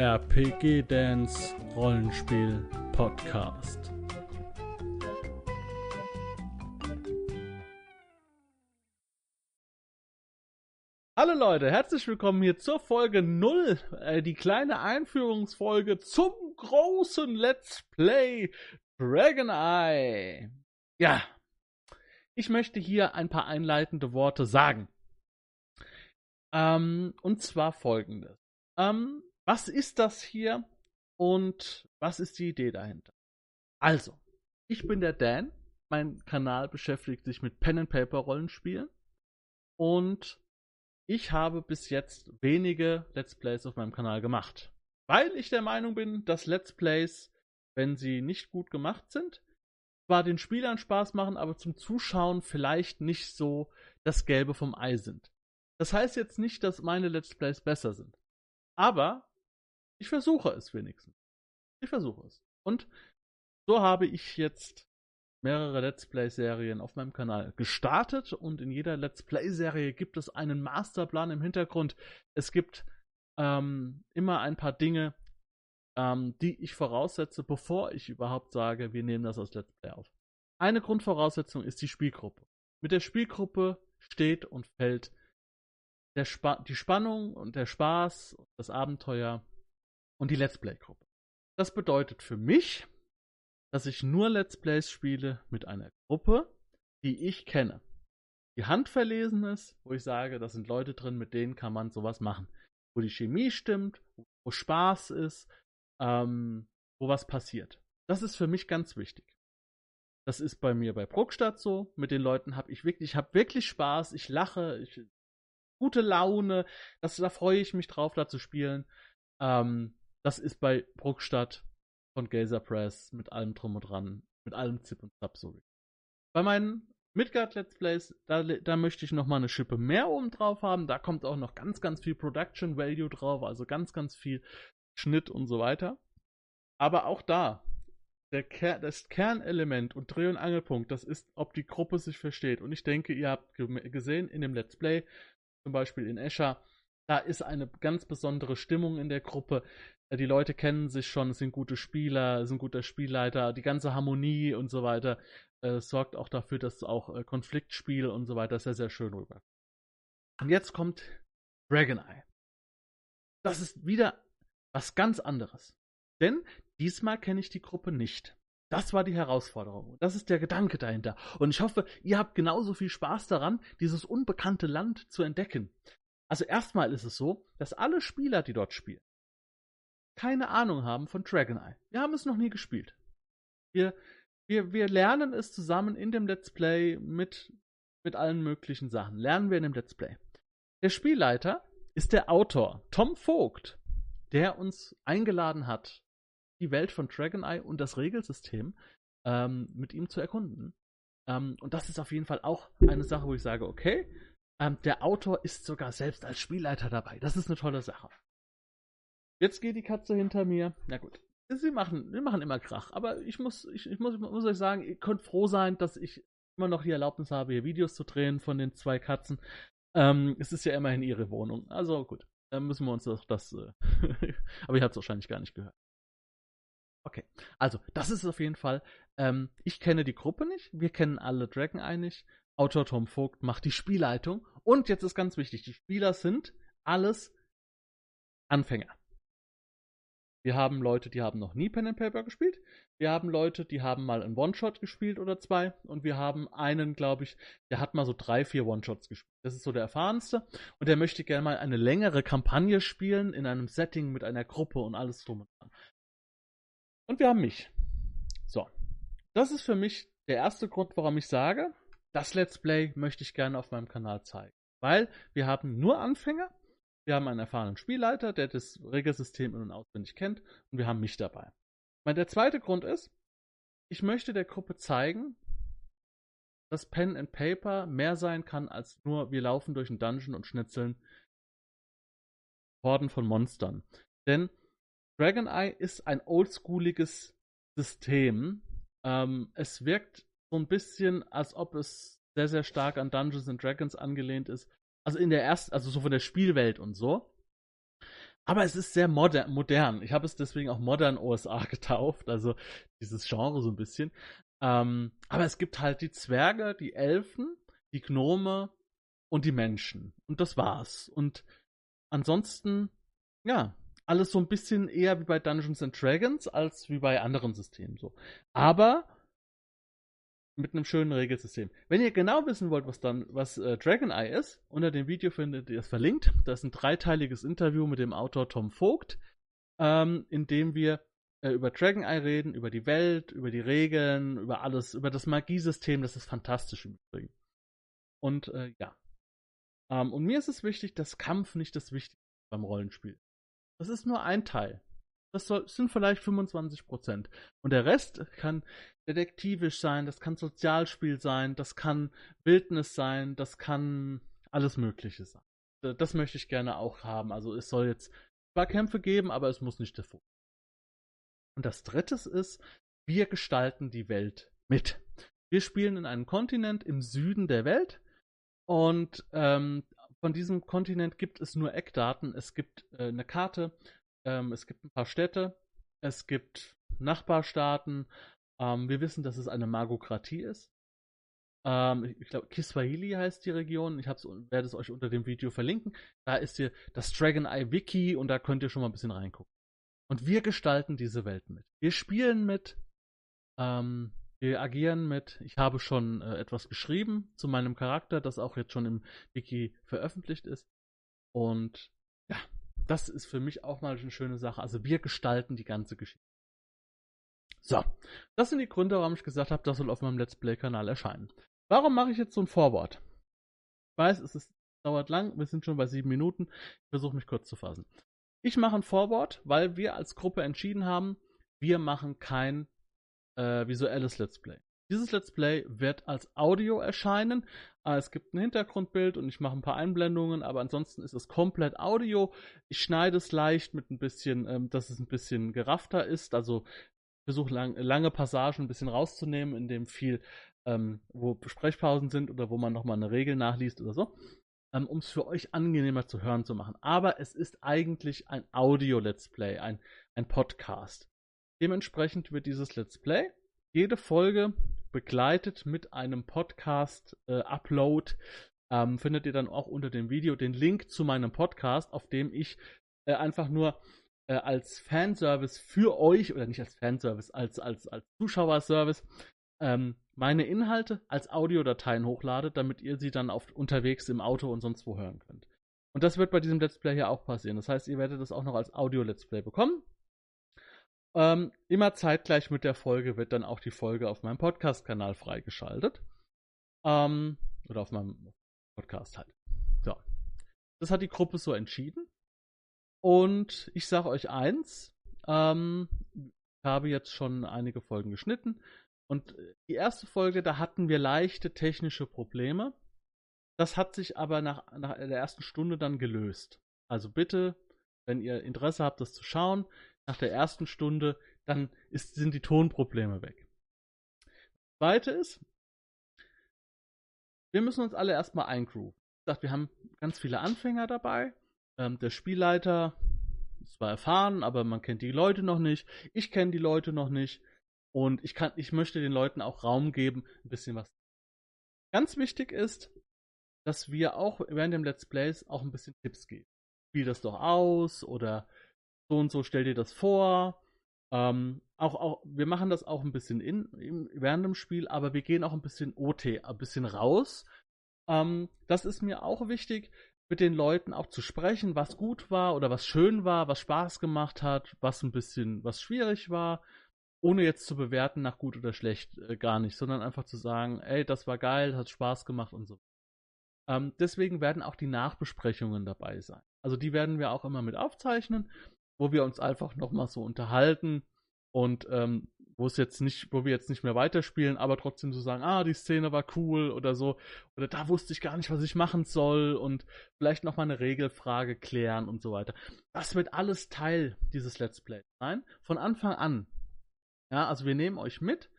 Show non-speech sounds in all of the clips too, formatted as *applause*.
RPG Dance Rollenspiel Podcast. Hallo Leute, herzlich willkommen hier zur Folge 0, äh, die kleine Einführungsfolge zum großen Let's Play Dragon Eye. Ja, ich möchte hier ein paar einleitende Worte sagen. Ähm, und zwar folgendes. Ähm, was ist das hier und was ist die Idee dahinter? Also, ich bin der Dan. Mein Kanal beschäftigt sich mit Pen and Paper Rollenspielen und ich habe bis jetzt wenige Let's Plays auf meinem Kanal gemacht, weil ich der Meinung bin, dass Let's Plays, wenn sie nicht gut gemacht sind, zwar den Spielern Spaß machen, aber zum Zuschauen vielleicht nicht so das Gelbe vom Ei sind. Das heißt jetzt nicht, dass meine Let's Plays besser sind. Aber ich versuche es wenigstens. Ich versuche es. Und so habe ich jetzt mehrere Let's Play-Serien auf meinem Kanal gestartet und in jeder Let's Play-Serie gibt es einen Masterplan im Hintergrund. Es gibt ähm, immer ein paar Dinge, ähm, die ich voraussetze, bevor ich überhaupt sage, wir nehmen das als Let's Play auf. Eine Grundvoraussetzung ist die Spielgruppe. Mit der Spielgruppe steht und fällt Spa die Spannung und der Spaß, das Abenteuer und die Let's Play-Gruppe. Das bedeutet für mich, dass ich nur Let's Plays spiele mit einer Gruppe, die ich kenne. Die handverlesen ist, wo ich sage, da sind Leute drin, mit denen kann man sowas machen. Wo die Chemie stimmt, wo Spaß ist, ähm, wo was passiert. Das ist für mich ganz wichtig. Das ist bei mir bei Bruckstadt so. Mit den Leuten habe ich wirklich, ich habe wirklich Spaß, ich lache, ich gute Laune. Das, da freue ich mich drauf, da zu spielen. Ähm, das ist bei Bruckstadt von Gazer Press mit allem drum und dran, mit allem Zip und Zap so. Bei meinen Midgard Let's Plays, da, da möchte ich nochmal eine Schippe mehr oben drauf haben. Da kommt auch noch ganz, ganz viel Production Value drauf, also ganz, ganz viel Schnitt und so weiter. Aber auch da, der Ker das Kernelement und Dreh- und Angelpunkt, das ist, ob die Gruppe sich versteht. Und ich denke, ihr habt gesehen in dem Let's Play, zum Beispiel in Escher, da ist eine ganz besondere Stimmung in der Gruppe. Äh, die Leute kennen sich schon, sind gute Spieler, ein guter Spielleiter, die ganze Harmonie und so weiter äh, sorgt auch dafür, dass auch äh, Konfliktspiel und so weiter sehr, sehr schön rüber. Und jetzt kommt Dragon Eye. Das ist wieder was ganz anderes. Denn diesmal kenne ich die Gruppe nicht. Das war die Herausforderung. Das ist der Gedanke dahinter. Und ich hoffe, ihr habt genauso viel Spaß daran, dieses unbekannte Land zu entdecken. Also erstmal ist es so, dass alle Spieler, die dort spielen, keine Ahnung haben von Dragoneye. Wir haben es noch nie gespielt. Wir, wir, wir lernen es zusammen in dem Let's Play mit, mit allen möglichen Sachen. Lernen wir in dem Let's Play. Der Spielleiter ist der Autor, Tom Vogt, der uns eingeladen hat, die Welt von Dragoneye und das Regelsystem ähm, mit ihm zu erkunden. Ähm, und das ist auf jeden Fall auch eine Sache, wo ich sage, okay, ähm, der Autor ist sogar selbst als Spielleiter dabei. Das ist eine tolle Sache. Jetzt geht die Katze hinter mir. Na gut. Sie machen, wir machen immer Krach. Aber ich muss, ich, ich muss, muss euch sagen, ihr könnt froh sein, dass ich immer noch die Erlaubnis habe, hier Videos zu drehen von den zwei Katzen. Ähm, es ist ja immerhin ihre Wohnung. Also gut. Dann müssen wir uns doch das. Äh *laughs* aber ihr habt es wahrscheinlich gar nicht gehört. Okay, also das ist auf jeden Fall. Ähm, ich kenne die Gruppe nicht, wir kennen alle Dragon einig. Autor Tom Vogt macht die Spielleitung. Und jetzt ist ganz wichtig, die Spieler sind alles Anfänger. Wir haben Leute, die haben noch nie Pen and Paper gespielt. Wir haben Leute, die haben mal einen One-Shot gespielt oder zwei. Und wir haben einen, glaube ich, der hat mal so drei, vier One-Shots gespielt. Das ist so der erfahrenste. Und der möchte gerne mal eine längere Kampagne spielen in einem Setting mit einer Gruppe und alles drum und dran. Und wir haben mich. So. Das ist für mich der erste Grund, warum ich sage, das Let's Play möchte ich gerne auf meinem Kanal zeigen. Weil wir haben nur Anfänger, wir haben einen erfahrenen Spielleiter, der das Regelsystem in- und auswendig kennt, und wir haben mich dabei. Meine, der zweite Grund ist, ich möchte der Gruppe zeigen, dass Pen and Paper mehr sein kann als nur wir laufen durch einen Dungeon und schnitzeln Horden von Monstern. Denn Dragon Eye ist ein oldschooliges System. Ähm, es wirkt so ein bisschen, als ob es sehr, sehr stark an Dungeons and Dragons angelehnt ist. Also in der ersten, also so von der Spielwelt und so. Aber es ist sehr moder modern. Ich habe es deswegen auch Modern OSA *laughs* getauft, also dieses Genre so ein bisschen. Ähm, aber es gibt halt die Zwerge, die Elfen, die Gnome und die Menschen. Und das war's. Und ansonsten, ja, alles so ein bisschen eher wie bei Dungeons and Dragons als wie bei anderen Systemen so. Aber mit einem schönen Regelsystem. Wenn ihr genau wissen wollt, was dann was äh, Dragon Eye ist, unter dem Video findet ihr es verlinkt. Das ist ein dreiteiliges Interview mit dem Autor Tom Vogt, ähm, in dem wir äh, über Dragon Eye reden, über die Welt, über die Regeln, über alles, über das Magiesystem. Das ist fantastisch im Übrigen. Und äh, ja. Ähm, und mir ist es wichtig, dass Kampf nicht das Wichtigste beim Rollenspiel. Das ist nur ein Teil. Das soll, sind vielleicht 25 Prozent. Und der Rest kann detektivisch sein, das kann Sozialspiel sein, das kann Bildnis sein, das kann alles Mögliche sein. Das möchte ich gerne auch haben. Also es soll jetzt zwar Kämpfe geben, aber es muss nicht der Fokus. Und das dritte ist, wir gestalten die Welt mit. Wir spielen in einem Kontinent im Süden der Welt und ähm, von diesem Kontinent gibt es nur Eckdaten. Es gibt äh, eine Karte, ähm, es gibt ein paar Städte, es gibt Nachbarstaaten. Ähm, wir wissen, dass es eine Magokratie ist. Ähm, ich glaube, Kiswahili heißt die Region. Ich werde es euch unter dem Video verlinken. Da ist hier das Dragon Eye Wiki und da könnt ihr schon mal ein bisschen reingucken. Und wir gestalten diese Welt mit. Wir spielen mit. Ähm, wir agieren mit. Ich habe schon äh, etwas geschrieben zu meinem Charakter, das auch jetzt schon im Wiki veröffentlicht ist. Und das ist für mich auch mal eine schöne Sache. Also wir gestalten die ganze Geschichte. So, das sind die Gründe, warum ich gesagt habe, das soll auf meinem Let's Play-Kanal erscheinen. Warum mache ich jetzt so ein Vorwort? Ich weiß, es ist, dauert lang, wir sind schon bei sieben Minuten. Ich versuche mich kurz zu fassen. Ich mache ein Vorwort, weil wir als Gruppe entschieden haben, wir machen kein äh, visuelles Let's Play. Dieses Let's Play wird als Audio erscheinen. Äh, es gibt ein Hintergrundbild und ich mache ein paar Einblendungen, aber ansonsten ist es komplett Audio. Ich schneide es leicht mit ein bisschen, ähm, dass es ein bisschen geraffter ist. Also versuche lang, lange Passagen ein bisschen rauszunehmen, in dem viel, ähm, wo Sprechpausen sind oder wo man nochmal eine Regel nachliest oder so, ähm, um es für euch angenehmer zu hören zu machen. Aber es ist eigentlich ein Audio-Let's Play, ein, ein Podcast. Dementsprechend wird dieses Let's Play jede Folge begleitet mit einem Podcast-Upload. Äh, ähm, findet ihr dann auch unter dem Video den Link zu meinem Podcast, auf dem ich äh, einfach nur äh, als Fanservice für euch, oder nicht als Fanservice, als, als, als Zuschauerservice, ähm, meine Inhalte als Audiodateien hochlade, damit ihr sie dann auf, unterwegs im Auto und sonst wo hören könnt. Und das wird bei diesem Let's Play hier auch passieren. Das heißt, ihr werdet das auch noch als Audio-Let's Play bekommen. Ähm, immer zeitgleich mit der Folge wird dann auch die Folge auf meinem Podcast-Kanal freigeschaltet. Ähm, oder auf meinem Podcast halt. So. Das hat die Gruppe so entschieden. Und ich sage euch eins, ähm, ich habe jetzt schon einige Folgen geschnitten. Und die erste Folge, da hatten wir leichte technische Probleme. Das hat sich aber nach, nach der ersten Stunde dann gelöst. Also bitte, wenn ihr Interesse habt, das zu schauen, nach der ersten Stunde, dann ist, sind die Tonprobleme weg. Zweite ist, wir müssen uns alle erstmal eingrooven. Ich sag, wir haben ganz viele Anfänger dabei. Ähm, der Spielleiter ist zwar erfahren, aber man kennt die Leute noch nicht. Ich kenne die Leute noch nicht. Und ich kann, ich möchte den Leuten auch Raum geben, ein bisschen was. Ganz wichtig ist, dass wir auch während dem Let's Plays auch ein bisschen Tipps geben. Spiel das doch aus oder so und so stell dir das vor. Ähm, auch, auch, wir machen das auch ein bisschen in, in, während dem Spiel, aber wir gehen auch ein bisschen OT, ein bisschen raus. Ähm, das ist mir auch wichtig, mit den Leuten auch zu sprechen, was gut war oder was schön war, was Spaß gemacht hat, was ein bisschen, was schwierig war, ohne jetzt zu bewerten nach gut oder schlecht, äh, gar nicht, sondern einfach zu sagen, ey, das war geil, hat Spaß gemacht und so. Ähm, deswegen werden auch die Nachbesprechungen dabei sein. Also die werden wir auch immer mit aufzeichnen wo wir uns einfach nochmal so unterhalten und ähm, wo es jetzt nicht, wo wir jetzt nicht mehr weiterspielen, aber trotzdem so sagen, ah, die Szene war cool oder so, oder da wusste ich gar nicht, was ich machen soll und vielleicht nochmal eine Regelfrage klären und so weiter. Das wird alles Teil dieses Let's Play sein, von Anfang an. Ja, also wir nehmen euch mit,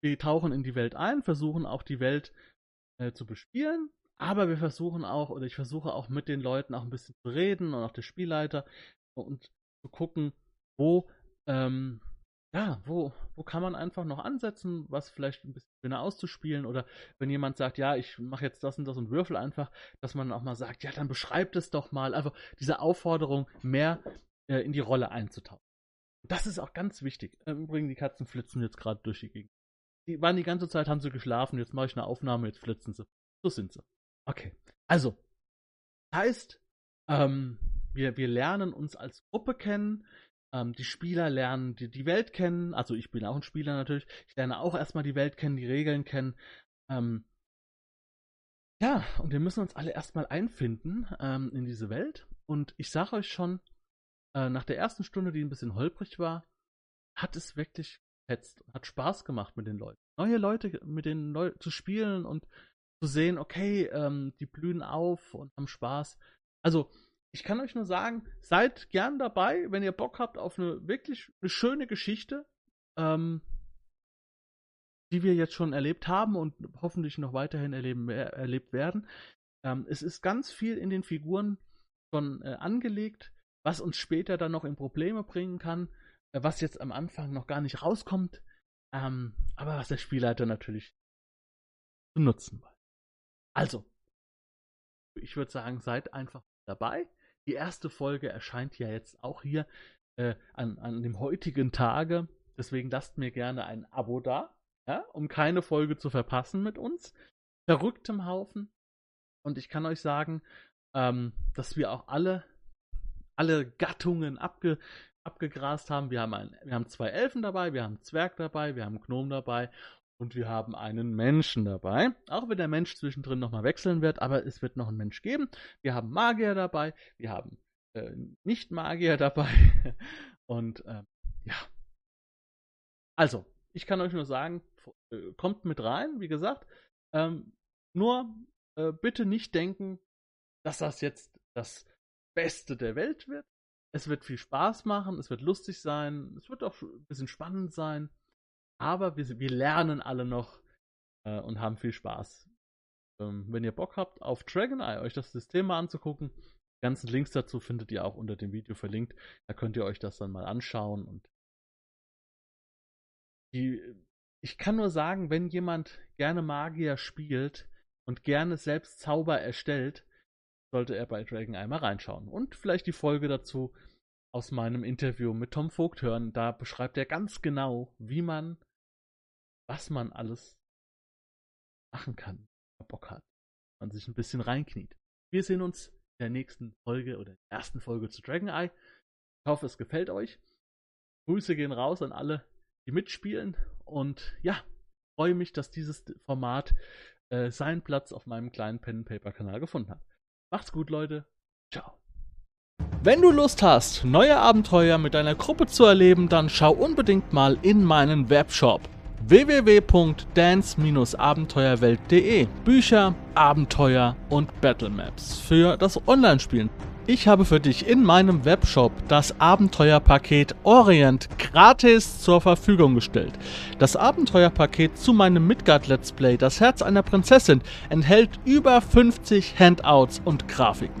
wir tauchen in die Welt ein, versuchen auch die Welt äh, zu bespielen, aber wir versuchen auch, oder ich versuche auch mit den Leuten auch ein bisschen zu reden und auch der Spielleiter, und gucken, wo, ähm, ja, wo, wo kann man einfach noch ansetzen, was vielleicht ein bisschen schöner auszuspielen oder wenn jemand sagt, ja, ich mache jetzt das und das und würfel einfach, dass man auch mal sagt, ja, dann beschreibt es doch mal. Einfach diese Aufforderung, mehr äh, in die Rolle einzutauchen. Das ist auch ganz wichtig. Im Übrigen, die Katzen flitzen jetzt gerade durch die Gegend. Die waren die ganze Zeit, haben sie geschlafen, jetzt mache ich eine Aufnahme, jetzt flitzen sie. So sind sie. Okay. Also, heißt, ähm, wir, wir lernen uns als Gruppe kennen, ähm, die Spieler lernen die, die Welt kennen, also ich bin auch ein Spieler natürlich, ich lerne auch erstmal die Welt kennen, die Regeln kennen. Ähm, ja, und wir müssen uns alle erstmal einfinden ähm, in diese Welt. Und ich sage euch schon, äh, nach der ersten Stunde, die ein bisschen holprig war, hat es wirklich fetzt, hat Spaß gemacht mit den Leuten. Neue Leute mit denen neu zu spielen und zu sehen, okay, ähm, die blühen auf und haben Spaß. Also, ich kann euch nur sagen, seid gern dabei, wenn ihr Bock habt auf eine wirklich eine schöne Geschichte, ähm, die wir jetzt schon erlebt haben und hoffentlich noch weiterhin erleben, erlebt werden. Ähm, es ist ganz viel in den Figuren schon äh, angelegt, was uns später dann noch in Probleme bringen kann, äh, was jetzt am Anfang noch gar nicht rauskommt, ähm, aber was der Spielleiter natürlich zu nutzen weiß. Also, ich würde sagen, seid einfach dabei. Die erste Folge erscheint ja jetzt auch hier äh, an, an dem heutigen Tage. Deswegen lasst mir gerne ein Abo da, ja, um keine Folge zu verpassen mit uns. Verrücktem Haufen. Und ich kann euch sagen, ähm, dass wir auch alle, alle Gattungen abge, abgegrast haben. Wir haben, ein, wir haben zwei Elfen dabei, wir haben einen Zwerg dabei, wir haben einen Gnom dabei und wir haben einen Menschen dabei. Auch wenn der Mensch zwischendrin nochmal wechseln wird, aber es wird noch einen Mensch geben. Wir haben Magier dabei, wir haben äh, Nicht-Magier dabei. *laughs* Und äh, ja. Also, ich kann euch nur sagen, äh, kommt mit rein, wie gesagt. Ähm, nur äh, bitte nicht denken, dass das jetzt das Beste der Welt wird. Es wird viel Spaß machen, es wird lustig sein, es wird auch ein bisschen spannend sein. Aber wir, wir lernen alle noch äh, und haben viel Spaß. Ähm, wenn ihr Bock habt, auf Dragon Eye euch das System mal anzugucken, die ganzen Links dazu findet ihr auch unter dem Video verlinkt. Da könnt ihr euch das dann mal anschauen. Und die, ich kann nur sagen, wenn jemand gerne Magier spielt und gerne selbst Zauber erstellt, sollte er bei Dragon mal reinschauen. Und vielleicht die Folge dazu aus meinem Interview mit Tom Vogt hören. Da beschreibt er ganz genau, wie man was man alles machen kann, wenn man Bock hat. Man sich ein bisschen reinkniet. Wir sehen uns in der nächsten Folge oder der ersten Folge zu Dragon Eye. Ich hoffe, es gefällt euch. Grüße gehen raus an alle, die mitspielen. Und ja, freue mich, dass dieses Format äh, seinen Platz auf meinem kleinen Pen Paper Kanal gefunden hat. Macht's gut, Leute. Ciao. Wenn du Lust hast, neue Abenteuer mit deiner Gruppe zu erleben, dann schau unbedingt mal in meinen Webshop www.dance-abenteuerwelt.de Bücher, Abenteuer und Battlemaps für das Online-Spielen. Ich habe für dich in meinem Webshop das Abenteuerpaket Orient gratis zur Verfügung gestellt. Das Abenteuerpaket zu meinem Midgard Let's Play Das Herz einer Prinzessin enthält über 50 Handouts und Grafiken.